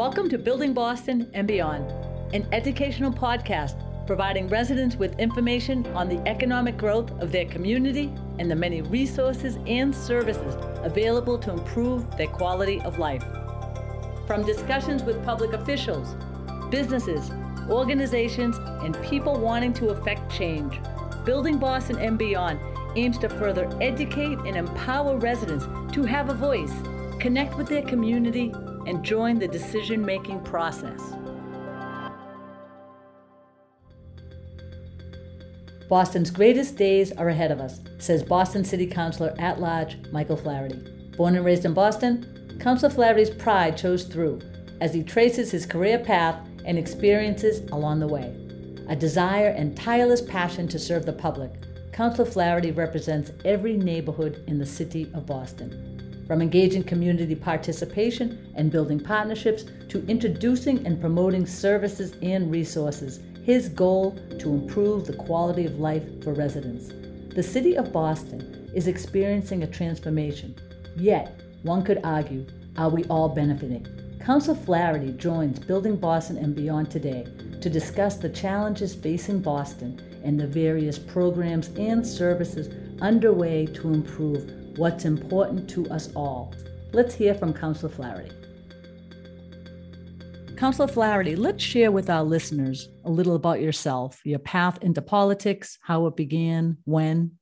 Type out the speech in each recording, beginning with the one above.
Welcome to Building Boston and Beyond, an educational podcast providing residents with information on the economic growth of their community and the many resources and services available to improve their quality of life. From discussions with public officials, businesses, organizations, and people wanting to affect change, Building Boston and Beyond aims to further educate and empower residents to have a voice, connect with their community, and join the decision making process. Boston's greatest days are ahead of us, says Boston City Councilor at large Michael Flaherty. Born and raised in Boston, Councilor Flaherty's pride shows through as he traces his career path and experiences along the way. A desire and tireless passion to serve the public, Councilor Flaherty represents every neighborhood in the city of Boston. From engaging community participation and building partnerships to introducing and promoting services and resources, his goal to improve the quality of life for residents. The city of Boston is experiencing a transformation, yet, one could argue, are we all benefiting? Council Flaherty joins Building Boston and Beyond today to discuss the challenges facing Boston and the various programs and services underway to improve what's important to us all. Let's hear from Councilor Flaherty. Councilor Flaherty, let's share with our listeners a little about yourself, your path into politics, how it began, when.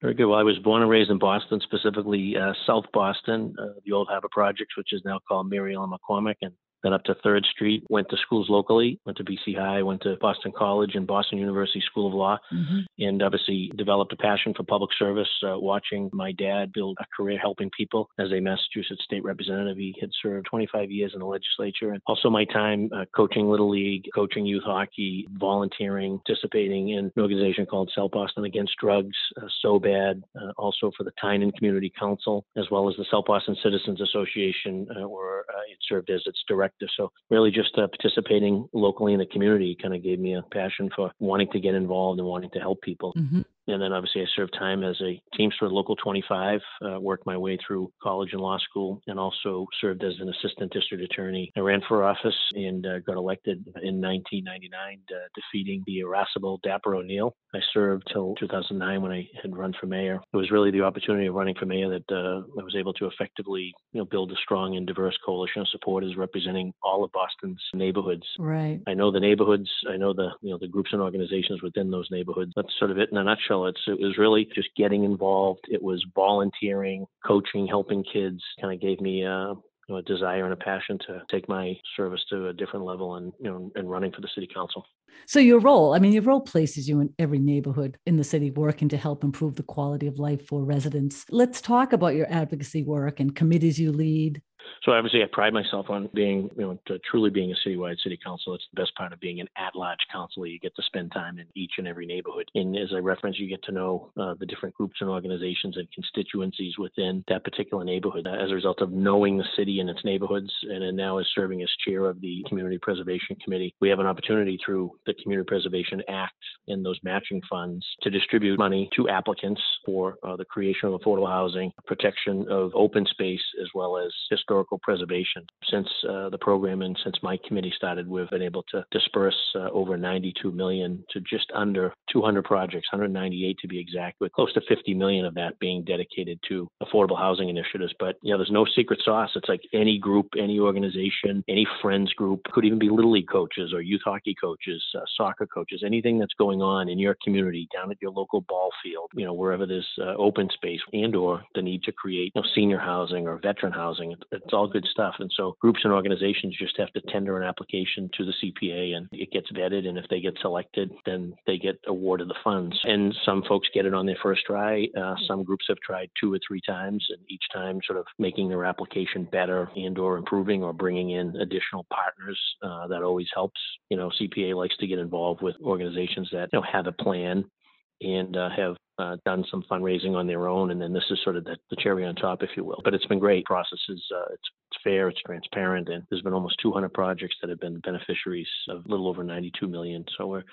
Very good. Well, I was born and raised in Boston, specifically uh, South Boston, uh, the old Harbor Projects, which is now called Mary Ellen McCormick, and then up to Third Street. Went to schools locally. Went to BC High. Went to Boston College and Boston University School of Law, mm-hmm. and obviously developed a passion for public service. Uh, watching my dad build a career helping people as a Massachusetts state representative, he had served 25 years in the legislature, and also my time uh, coaching little league, coaching youth hockey, volunteering, participating in an organization called South Boston Against Drugs, uh, so bad. Uh, also for the Tynan Community Council, as well as the South Boston Citizens Association, uh, where uh, it served as its director so really just uh, participating locally in the community kind of gave me a passion for wanting to get involved and wanting to help people. Mm-hmm. And then obviously I served time as a Teamster Local 25, uh, worked my way through college and law school, and also served as an assistant district attorney. I ran for office and uh, got elected in 1999, uh, defeating the irascible Dapper O'Neill. I served till 2009 when I had run for mayor. It was really the opportunity of running for mayor that uh, I was able to effectively you know, build a strong and diverse coalition of supporters representing all of Boston's neighborhoods. Right. I know the neighborhoods. I know the you know the groups and organizations within those neighborhoods. That's sort of it in a nutshell it's, it was really just getting involved. It was volunteering, coaching, helping kids. Kind of gave me uh, you know, a desire and a passion to take my service to a different level and you know and running for the city council. So your role, I mean, your role places you in every neighborhood in the city working to help improve the quality of life for residents. Let's talk about your advocacy work and committees you lead. So obviously, I pride myself on being, you know, truly being a citywide city council. It's the best part of being an at-large council. You get to spend time in each and every neighborhood. And as I referenced, you get to know uh, the different groups and organizations and constituencies within that particular neighborhood. As a result of knowing the city and its neighborhoods, and then now as serving as chair of the Community Preservation Committee, we have an opportunity through the Community Preservation Act and those matching funds to distribute money to applicants for uh, the creation of affordable housing, protection of open space, as well as historical historical preservation. Since uh, the program and since my committee started, we've been able to disperse uh, over 92 million to just under 200 projects, 198 to be exact, with close to 50 million of that being dedicated to affordable housing initiatives. But you know, there's no secret sauce. It's like any group, any organization, any friends group, could even be little league coaches or youth hockey coaches, uh, soccer coaches, anything that's going on in your community, down at your local ball field, you know, wherever there's uh, open space and/or the need to create you know, senior housing or veteran housing. It, it's all good stuff. And so groups and organizations just have to tender an application to the CPA and it gets vetted. And if they get selected, then they get awarded the funds. And some folks get it on their first try. Uh, some groups have tried two or three times and each time sort of making their application better and or improving or bringing in additional partners. Uh, that always helps. You know, CPA likes to get involved with organizations that you know have a plan and uh, have uh, done some fundraising on their own, and then this is sort of the, the, cherry on top, if you will. But it's been great. Process is uh, it's, fair, it's transparent, and there's been almost 200 projects that have been beneficiaries of a little over 92 million. So we're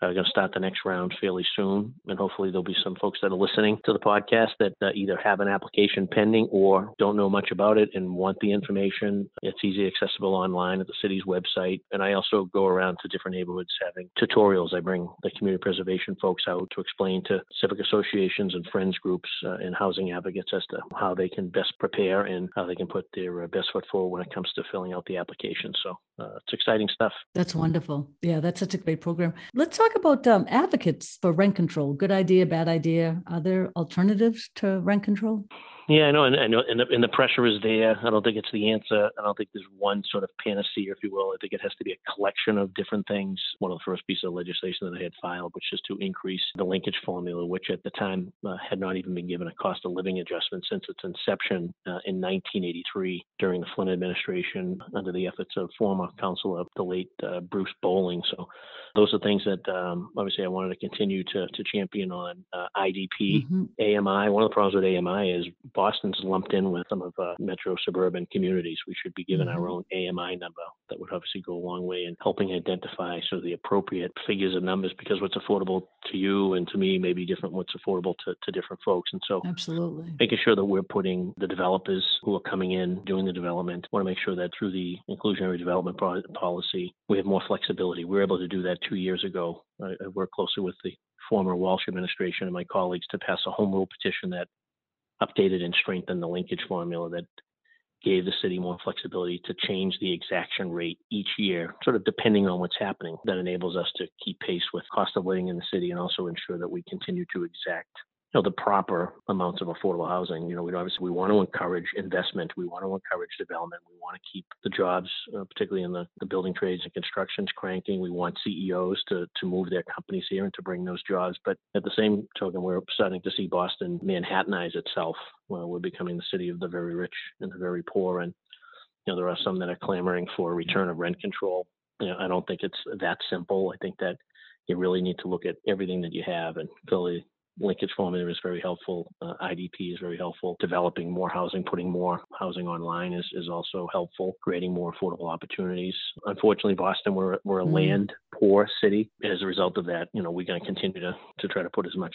uh, going to start the next round fairly soon, and hopefully there'll be some folks that are listening to the podcast that uh, either have an application pending or don't know much about it and want the information. It's easily accessible online at the city's website, and I also go around to different neighborhoods having tutorials. I bring the community preservation folks out to explain to civic associations and friends groups uh, and housing advocates as to how they can best prepare and how they can put their uh, best foot forward when it comes to filling out the application. So uh, it's exciting stuff. That's wonderful. Yeah, that's such a great program. Let's talk about um, advocates for rent control. Good idea, bad idea. Are there alternatives to rent control? Yeah, I know, and I know, and the, and the pressure is there. I don't think it's the answer. I don't think there's one sort of panacea, if you will. I think it has to be a collection of different things. One of the first pieces of legislation that I had filed, which is to increase the linkage formula, which at the time uh, had not even been given a cost of living adjustment since its inception uh, in 1983 during the Flynn administration under the efforts of former councilor, the late uh, Bruce Bolling. So those are things that um, obviously I wanted to continue to, to champion on uh, IDP, mm-hmm. AMI. One of the problems with AMI is Boston's lumped in with some of uh, metro suburban communities. We should be given mm-hmm. our own AMI number. That would obviously go a long way in helping identify sort of the appropriate figures and numbers because what's affordable to you and to me may be different what's affordable to, to different folks. And so absolutely making sure that we're putting the developers who are coming in doing the development, want to make sure that through the inclusionary development policy, we have more flexibility. We were able to do that two years ago. I, I worked closely with the former Walsh administration and my colleagues to pass a home rule petition that updated and strengthened the linkage formula that gave the city more flexibility to change the exaction rate each year, sort of depending on what's happening. That enables us to keep pace with cost of living in the city and also ensure that we continue to exact know, the proper amounts of affordable housing. You know, we obviously we want to encourage investment. We want to encourage development. We want to keep the jobs, uh, particularly in the, the building trades and constructions, cranking. We want CEOs to to move their companies here and to bring those jobs. But at the same token, we're starting to see Boston Manhattanize itself. Well, we're becoming the city of the very rich and the very poor, and you know there are some that are clamoring for a return of rent control. You know, I don't think it's that simple. I think that you really need to look at everything that you have and really linkage formula is very helpful. Uh, IDP is very helpful. Developing more housing, putting more housing online is, is also helpful. Creating more affordable opportunities. Unfortunately, Boston, we're, we're a mm. land poor city. As a result of that, you know, we're going to continue to, to try to put as much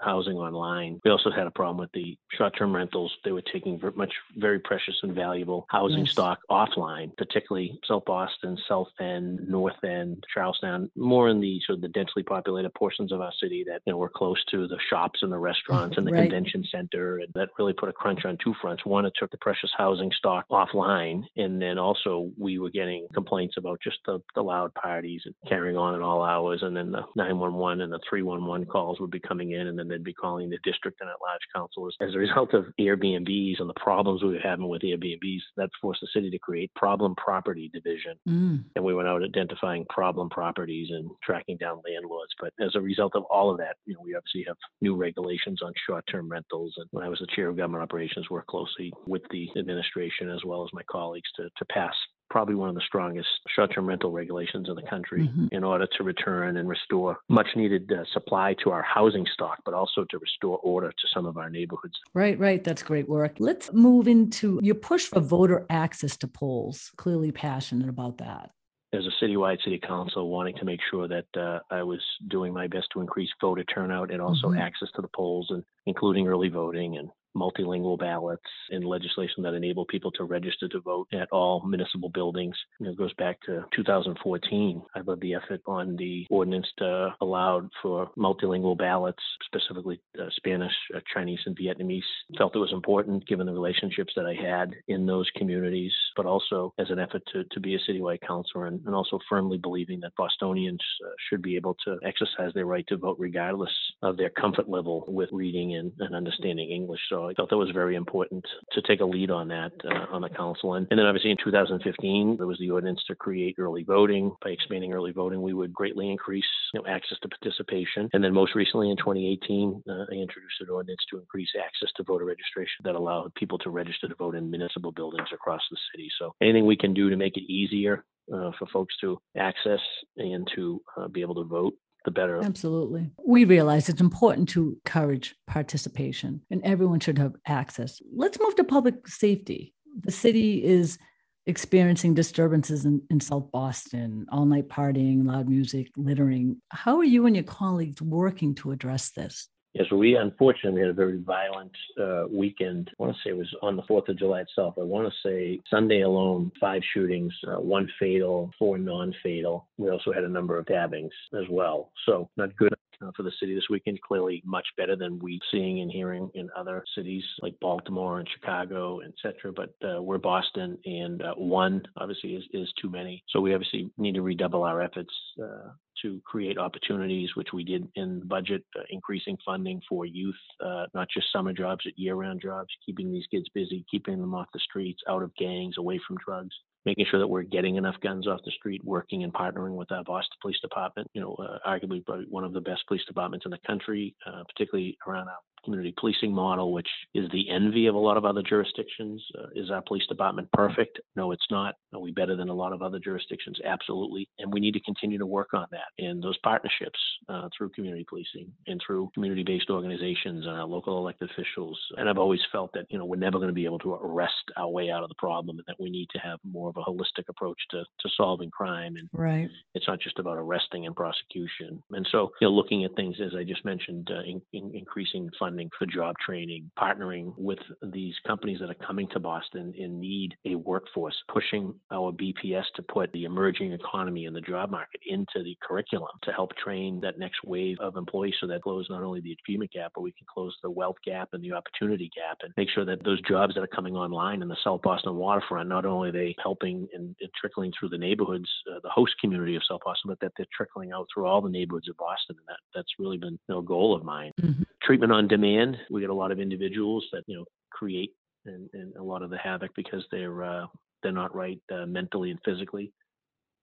housing online. We also had a problem with the short-term rentals. They were taking much very precious and valuable housing yes. stock offline, particularly South Boston, South End, North End, Charlestown, more in the sort of the densely populated portions of our city that you know were close to the shops and the restaurants and the right. convention center, and that really put a crunch on two fronts. One, it took the precious housing stock offline, and then also we were getting complaints about just the, the loud parties and carrying on at all hours, and then the 911 and the 311 calls would be coming in, and then they'd be calling the district and at large council as a result of Airbnbs and the problems we were having with Airbnbs. That forced the city to create problem property division, mm. and we went out identifying problem properties and tracking down landlords. But as a result of all of that, you know, we obviously have new regulations on short-term rentals. And when I was the chair of government operations, worked closely with the administration as well as my colleagues to to pass probably one of the strongest short-term rental regulations in the country mm-hmm. in order to return and restore much needed uh, supply to our housing stock but also to restore order to some of our neighborhoods. Right right. That's great work. Let's move into your push for voter access to polls. Clearly passionate about that. As a citywide city council wanting to make sure that uh, I was doing my best to increase voter turnout and also mm-hmm. access to the polls and including early voting and multilingual ballots and legislation that enable people to register to vote at all municipal buildings. You know, it goes back to 2014. I led the effort on the ordinance to allow for multilingual ballots, specifically uh, Spanish, uh, Chinese, and Vietnamese. Felt it was important given the relationships that I had in those communities, but also as an effort to, to be a citywide councilor and, and also firmly believing that Bostonians uh, should be able to exercise their right to vote regardless of their comfort level with reading and, and understanding English. So I thought that was very important to take a lead on that uh, on the council. And, and then obviously in 2015, there was the ordinance to create early voting. By expanding early voting, we would greatly increase you know, access to participation. And then most recently in 2018, uh, I introduced an ordinance to increase access to voter registration that allowed people to register to vote in municipal buildings across the city. So anything we can do to make it easier uh, for folks to access and to uh, be able to vote the better. Absolutely. We realize it's important to encourage participation and everyone should have access. Let's move to public safety. The city is experiencing disturbances in, in South Boston, all night partying, loud music, littering. How are you and your colleagues working to address this? Yes, we unfortunately had a very violent uh, weekend. I want to say it was on the 4th of July itself. I want to say Sunday alone, five shootings, uh, one fatal, four non fatal. We also had a number of stabbings as well. So, not good uh, for the city this weekend. Clearly, much better than we seeing and hearing in other cities like Baltimore and Chicago, etc. But uh, we're Boston, and uh, one obviously is, is too many. So we obviously need to redouble our efforts uh, to create opportunities, which we did in the budget, uh, increasing funding for youth, uh, not just summer jobs, but year-round jobs, keeping these kids busy, keeping them off the streets, out of gangs, away from drugs making sure that we're getting enough guns off the street, working and partnering with our Boston Police Department. You know, uh, arguably one of the best police departments in the country, uh, particularly around our community policing model, which is the envy of a lot of other jurisdictions. Uh, is our police department perfect? No, it's not. Are we better than a lot of other jurisdictions? Absolutely. And we need to continue to work on that. And those partnerships uh, through community policing and through community based organizations and our local elected officials. And I've always felt that, you know, we're never going to be able to arrest our way out of the problem and that we need to have more of a holistic approach to, to solving crime. And right. it's not just about arresting and prosecution. And so, you know, looking at things, as I just mentioned, uh, in, in increasing funding funding for job training, partnering with these companies that are coming to Boston and need a workforce, pushing our BPS to put the emerging economy and the job market into the curriculum to help train that next wave of employees so that close not only the achievement gap, but we can close the wealth gap and the opportunity gap and make sure that those jobs that are coming online in the South Boston waterfront, not only are they helping and, and trickling through the neighborhoods, uh, the host community of South Boston, but that they're trickling out through all the neighborhoods of Boston. And that, that's really been a goal of mine. Mm-hmm. Treatment on demand. We get a lot of individuals that you know create and, and a lot of the havoc because they're uh, they're not right uh, mentally and physically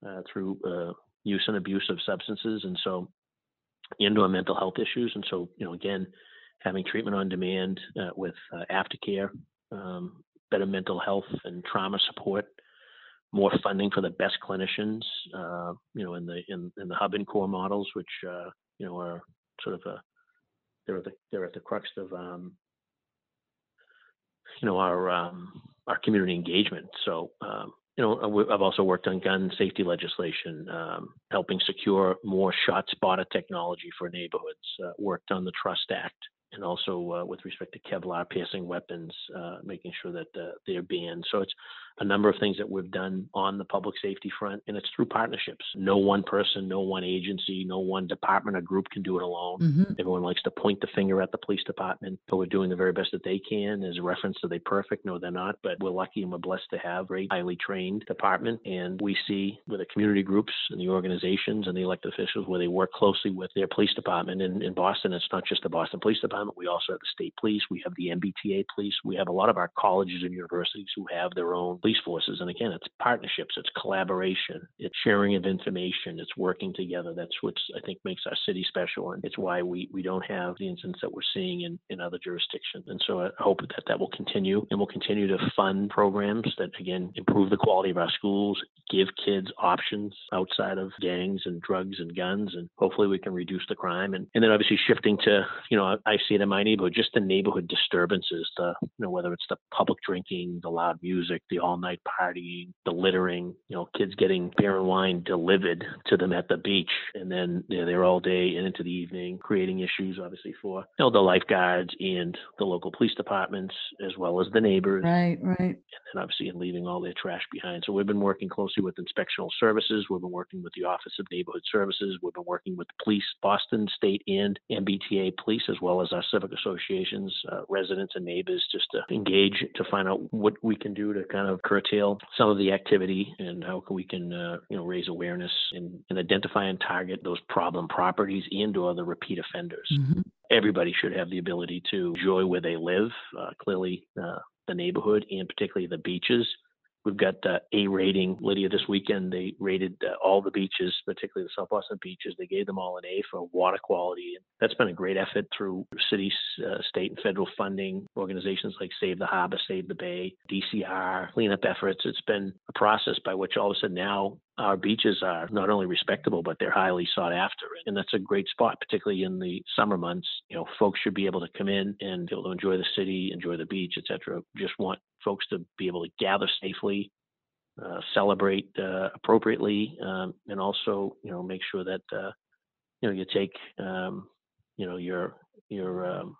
uh, through uh, use and abuse of substances, and so into mental health issues. And so you know again, having treatment on demand uh, with uh, aftercare, um, better mental health and trauma support. More funding for the best clinicians, you know, in the in, in the hub and core models, which you know are sort of a they're at the they're at the crux of um, you know our um, our community engagement. So um, you know I've also worked on gun safety legislation, um, helping secure more ShotSpotter technology for neighborhoods. Uh, worked on the Trust Act, and also uh, with respect to Kevlar piercing weapons, uh, making sure that uh, they're banned. So it's a number of things that we've done on the public safety front, and it's through partnerships. No one person, no one agency, no one department or group can do it alone. Mm-hmm. Everyone likes to point the finger at the police department, but we're doing the very best that they can. As a reference, are they perfect? No, they're not, but we're lucky and we're blessed to have a highly trained department. And we see with the community groups and the organizations and the elected officials where they work closely with their police department. And in Boston, it's not just the Boston Police Department. We also have the state police. We have the MBTA police. We have a lot of our colleges and universities who have their own police forces. And again, it's partnerships, it's collaboration, it's sharing of information, it's working together. That's what I think makes our city special. And it's why we, we don't have the incidents that we're seeing in, in other jurisdictions. And so I hope that that will continue and we'll continue to fund programs that, again, improve the quality of our schools, give kids options outside of gangs and drugs and guns. And hopefully we can reduce the crime. And, and then obviously shifting to, you know, I see it in my neighborhood, just the neighborhood disturbances, the, you know, whether it's the public drinking, the loud music, the all night partying, the littering, you know, kids getting beer and wine delivered to them at the beach, and then they're there all day and into the evening, creating issues obviously for you know the lifeguards and the local police departments as well as the neighbors. Right, right. And then obviously in leaving all their trash behind. So we've been working closely with inspectional services. We've been working with the Office of Neighborhood Services. We've been working with police, Boston State and MBTA police, as well as our civic associations, uh, residents and neighbors, just to engage to find out what we can do to kind of curtail some of the activity and how we can uh, you know raise awareness and, and, identify and target those problem properties and or the repeat offenders. Mm-hmm. Everybody should have the ability to enjoy where they live. Uh, clearly, uh, the neighborhood and particularly the beaches We've got uh, A rating. Lydia, this weekend, they rated uh, all the beaches, particularly the South Boston beaches. They gave them all an A for water quality. And that's been a great effort through city, uh, state, and federal funding, organizations like Save the Harbor, Save the Bay, DCR, cleanup efforts. It's been a process by which all of a sudden now our beaches are not only respectable, but they're highly sought after. And that's a great spot, particularly in the summer months. You know, folks should be able to come in and be able to enjoy the city, enjoy the beach, etc. Just want folks to be able to gather safely, uh, celebrate uh, appropriately, um, and also you know make sure that uh, you know you take um, you know your your um,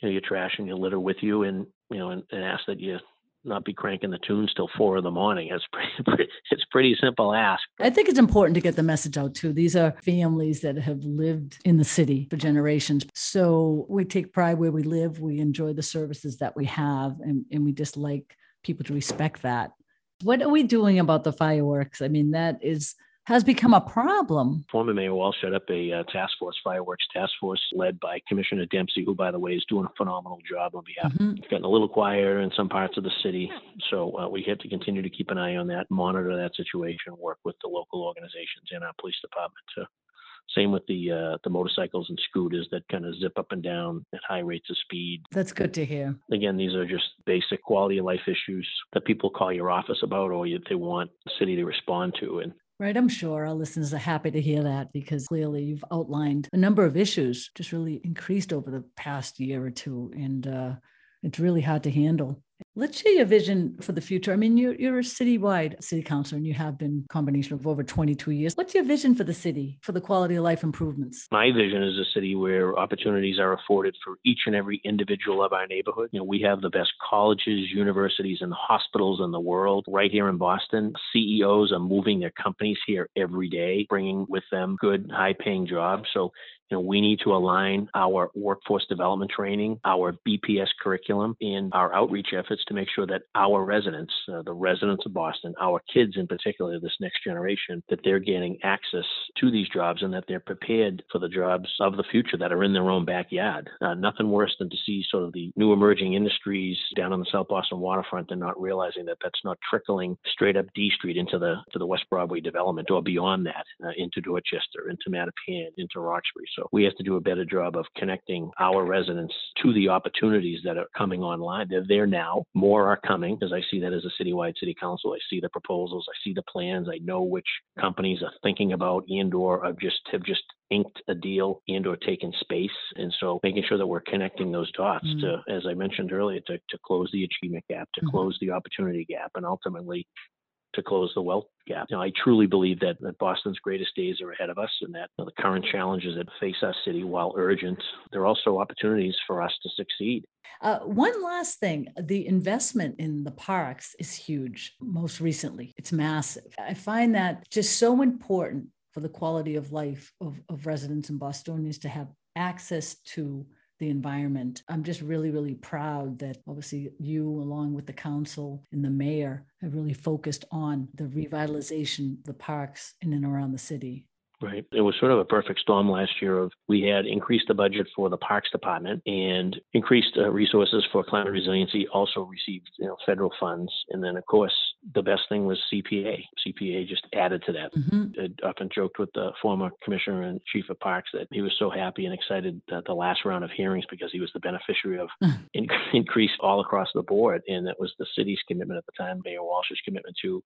you know your trash and your litter with you, and you know and, and ask that you not be cranking the tunes till four in the morning. It's pretty, it's pretty simple ask. I think it's important to get the message out too. These are families that have lived in the city for generations. So we take pride where we live. We enjoy the services that we have, and, and we just like people to respect that. What are we doing about the fireworks? I mean, that is has become a problem. Former Mayor Walsh set up a uh, task force, fireworks task force, led by Commissioner Dempsey, who, by the way, is doing a phenomenal job on behalf. Mm-hmm. It's gotten a little quieter in some parts of the city, so uh, we have to continue to keep an eye on that, monitor that situation, work with the local organizations and our police department to same with the uh, the motorcycles and scooters that kind of zip up and down at high rates of speed. That's good to hear. Again, these are just basic quality of life issues that people call your office about, or they want the city to respond to. And Right. I'm sure our listeners are happy to hear that because clearly you've outlined a number of issues just really increased over the past year or two. And uh, it's really hard to handle. Let's share your vision for the future. I mean, you're, you're a citywide city councilor and you have been combination of over 22 years. What's your vision for the city, for the quality of life improvements? My vision is a city where opportunities are afforded for each and every individual of our neighborhood. You know, we have the best colleges, universities, and hospitals in the world right here in Boston. CEOs are moving their companies here every day, bringing with them good, high paying jobs. So you know, we need to align our workforce development training, our BPS curriculum, and our outreach efforts to make sure that our residents, uh, the residents of Boston, our kids in particular, this next generation, that they're getting access to these jobs and that they're prepared for the jobs of the future that are in their own backyard. Uh, nothing worse than to see sort of the new emerging industries down on the South Boston waterfront and not realizing that that's not trickling straight up D Street into the to the West Broadway development or beyond that uh, into Dorchester, into Mattapan, into Roxbury. So we have to do a better job of connecting our residents to the opportunities that are coming online. They're there now. More are coming because I see that as a citywide city council. I see the proposals. I see the plans. I know which companies are thinking about and or have just have just inked a deal and or taken space. And so making sure that we're connecting those dots mm-hmm. to, as I mentioned earlier, to, to close the achievement gap, to mm-hmm. close the opportunity gap, and ultimately to close the wealth gap. I truly believe that, that Boston's greatest days are ahead of us and that you know, the current challenges that face our city, while urgent, there are also opportunities for us to succeed. Uh, one last thing the investment in the parks is huge, most recently. It's massive. I find that just so important for the quality of life of, of residents in Bostonians to have access to the environment. I'm just really, really proud that obviously you, along with the council and the mayor, have really focused on the revitalization of the parks in and around the city. Right. It was sort of a perfect storm last year of we had increased the budget for the Parks Department and increased uh, resources for climate resiliency, also received you know federal funds. And then of course the best thing was CPA. CPA just added to that. Mm-hmm. I often joked with the former commissioner and chief of parks that he was so happy and excited that the last round of hearings because he was the beneficiary of in- increase all across the board. And that was the city's commitment at the time, Mayor Walsh's commitment to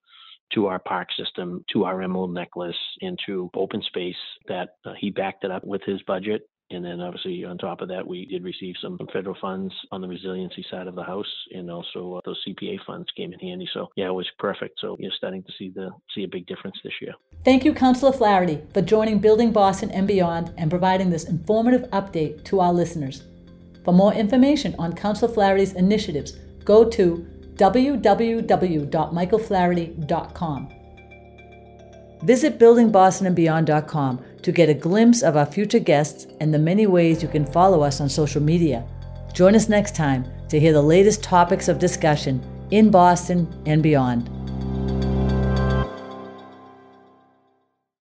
to our park system, to our emerald necklace, into open space that uh, he backed it up with his budget. And then obviously on top of that, we did receive some federal funds on the resiliency side of the house, and also uh, those CPA funds came in handy. So yeah, it was perfect. So you're starting to see the see a big difference this year. Thank you, Councillor Flaherty, for joining Building Boston and Beyond and providing this informative update to our listeners. For more information on Councillor Flaherty's initiatives, go to www.michaelflaherty.com. Visit buildingbostonandbeyond.com to get a glimpse of our future guests and the many ways you can follow us on social media. Join us next time to hear the latest topics of discussion in Boston and beyond.